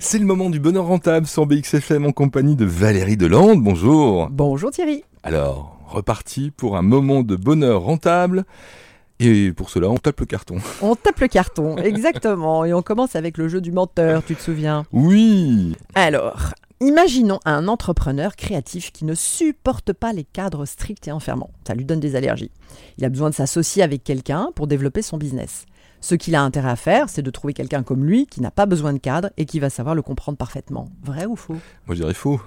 C'est le moment du bonheur rentable sur BXFM en compagnie de Valérie Delande. Bonjour. Bonjour Thierry. Alors, reparti pour un moment de bonheur rentable. Et pour cela, on tape le carton. On tape le carton, exactement. Et on commence avec le jeu du menteur, tu te souviens? Oui. Alors, imaginons un entrepreneur créatif qui ne supporte pas les cadres stricts et enfermants. Ça lui donne des allergies. Il a besoin de s'associer avec quelqu'un pour développer son business. Ce qu'il a intérêt à faire, c'est de trouver quelqu'un comme lui qui n'a pas besoin de cadre et qui va savoir le comprendre parfaitement. Vrai ou faux? Moi, je dirais faux.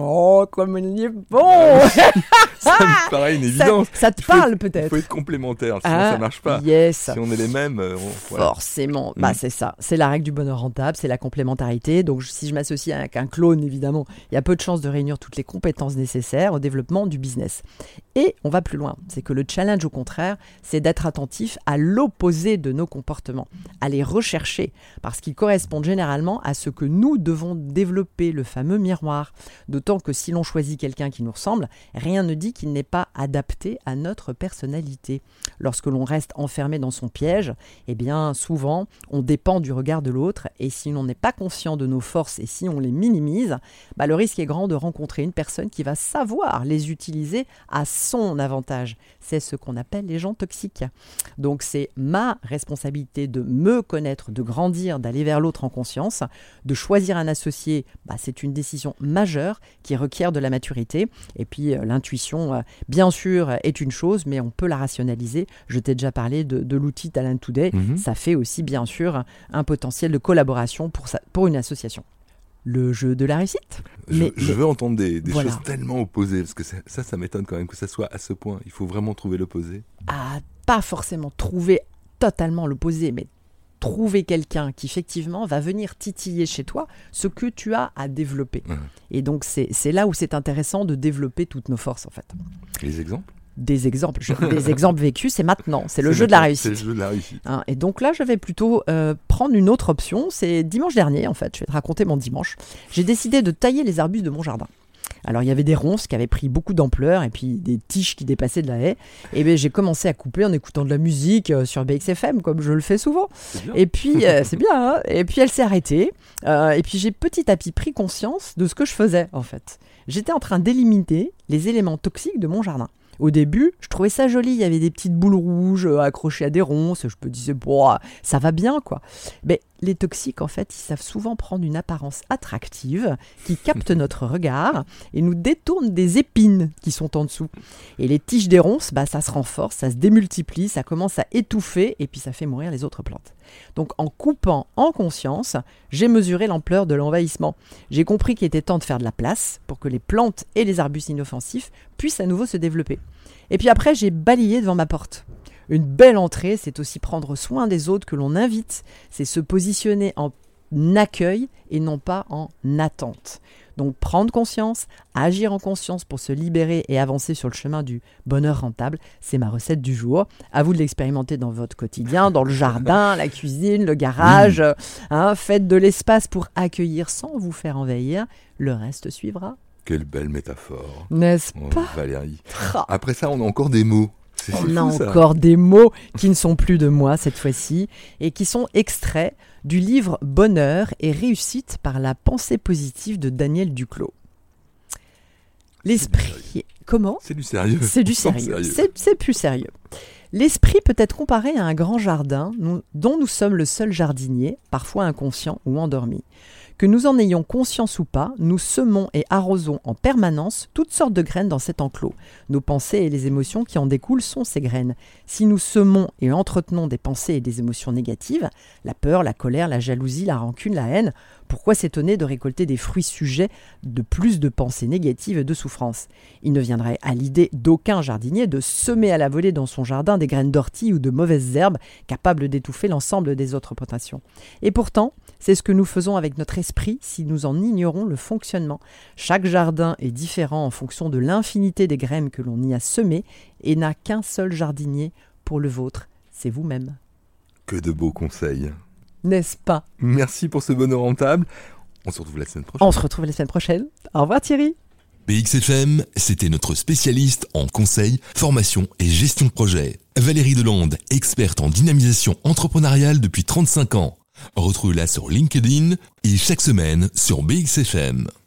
Oh, comme il est bon Ça me paraît une évidence. Ça, te Il parle Il peut-être faut être complémentaire, sinon Ah, ça marche pas. Yes. Si on est les mêmes, euh, on- voilà. Forcément, bah Mm. c'est ça. C'est la règle du bonheur rentable, c'est la complémentarité. Donc si je m'associe avec un clone, évidemment, il y a peu de chances de réunir toutes les compétences nécessaires au développement du business. Et on va plus loin. C'est que le challenge, au contraire, c'est d'être attentif à l'opposé de nos comportements, à les rechercher, parce qu'ils correspondent généralement à ce que nous devons développer, le fameux miroir. D'autant que si l'on choisit quelqu'un qui nous ressemble, rien ne dit qu'il n'est pas adapté à notre personnalité. Lorsque l'on reste enfermé dans son piège, eh bien souvent on dépend du regard de l'autre et si l'on n'est pas conscient de nos forces et si on les minimise, bah, le risque est grand de rencontrer une personne qui va savoir les utiliser à son avantage. C'est ce qu'on appelle les gens toxiques. Donc c'est ma responsabilité de me connaître, de grandir, d'aller vers l'autre en conscience, de choisir un associé, bah, c'est une décision majeure qui requiert de la maturité. Et puis euh, l'intuition, euh, bien sûr, est une chose, mais on peut la rationaliser. Je t'ai déjà parlé de, de l'outil Talent Today. Mhm. Ça fait aussi, bien sûr, un potentiel de collaboration pour, sa- pour une association. Le jeu de la réussite Je, mais- je veux entendre des, des Voilà. choses tellement opposées, parce que ça, ça, ça m'étonne quand même que ça soit à ce point. Il faut vraiment trouver l'opposé. à pas forcément trouver totalement l'opposé, mais trouver quelqu'un qui effectivement va venir titiller chez toi ce que tu as à développer. Et donc c'est là où c'est intéressant de développer toutes nos forces en fait. Les exemples? Des exemples, je- des exemples vécus, c'est maintenant, c'est le C'est jeu de la maintenant, C'est le jeu de la réussite. Hein, et donc là, je vais plutôt euh, prendre une autre option. C'est dimanche dernier, en fait. Je vais te raconter mon dimanche. J'ai décidé de tailler les arbustes de mon jardin. Alors, il y avait des ronces qui avaient pris beaucoup d'ampleur et puis des tiges qui dépassaient de la haie. Et bien, j'ai commencé à couper en écoutant de la musique euh, sur BXFM, comme je le fais souvent. Et puis, euh, c'est bien, hein Et puis, elle s'est arrêtée. Euh, et puis, j'ai petit à petit pris conscience de ce que je faisais, en fait. J'étais en train d'éliminer les éléments toxiques de mon jardin. Au début, je trouvais ça joli. Il y avait des petites boules rouges accrochées à des ronces. Je me disais, ça va bien, quoi. Mais les toxiques, en fait, ils savent souvent prendre une apparence attractive qui capte notre regard et nous détourne des épines qui sont en dessous. Et les tiges des ronces, bah, ça se renforce, ça se démultiplie, ça commence à étouffer et puis ça fait mourir les autres plantes. Donc en coupant en conscience, j'ai mesuré l'ampleur de l'envahissement. J'ai compris qu'il était temps de faire de la place pour que les plantes et les arbustes inoffensifs puissent à nouveau se développer. Et puis après, j'ai balayé devant ma porte. Une belle entrée, c'est aussi prendre soin des autres que l'on invite, c'est se positionner en accueil et non pas en attente. Donc prendre conscience, agir en conscience pour se libérer et avancer sur le chemin du bonheur rentable, c'est ma recette du jour. À vous de l'expérimenter dans votre quotidien, dans le jardin, la cuisine, le garage. hein. faites de l'espace pour accueillir sans vous faire envahir. Le reste suivra. Quelle belle métaphore. N'est-ce Oh, pas? Valérie. Après ça, on a encore des mots. On a fou, encore des mots qui ne sont plus de moi cette fois-ci et qui sont extraits du livre Bonheur et réussite par la pensée positive de Daniel Duclos. L'esprit. Comment C'est du sérieux. C'est du sérieux. C'est plus sérieux. L'esprit peut être comparé à un grand jardin nous- dont nous sommes le seul jardinier, parfois inconscient ou endormi. Que nous en ayons conscience ou pas, nous semons et arrosons en permanence toutes sortes de graines dans cet enclos. Nos pensées et les émotions qui en découlent sont ces graines. Si nous semons et entretenons des pensées et des émotions négatives, la peur, la colère, la jalousie, la rancune, la haine, pourquoi s'étonner de récolter des fruits sujets de plus de pensées négatives et de souffrances? Il ne viendrait à l'idée d'aucun jardinier de semer à la volée dans son jardin des graines d'ortie ou de mauvaises herbes capables d'étouffer l'ensemble des autres plantations. Et pourtant, c'est ce que nous faisons avec notre esprit si nous en ignorons le fonctionnement. Chaque jardin est différent en fonction de l'infinité des graines que l'on y a semées et n'a qu'un seul jardinier pour le vôtre, c'est vous-même. Que de beaux conseils. N'est-ce pas? Merci pour ce bonheur rentable. On se retrouve la semaine prochaine. On se retrouve la semaine prochaine. Au revoir Thierry BXFM, c'était notre spécialiste en conseil, formation et gestion de projet. Valérie Delande, experte en dynamisation entrepreneuriale depuis 35 ans. Retrouve-la sur LinkedIn et chaque semaine sur BXFM.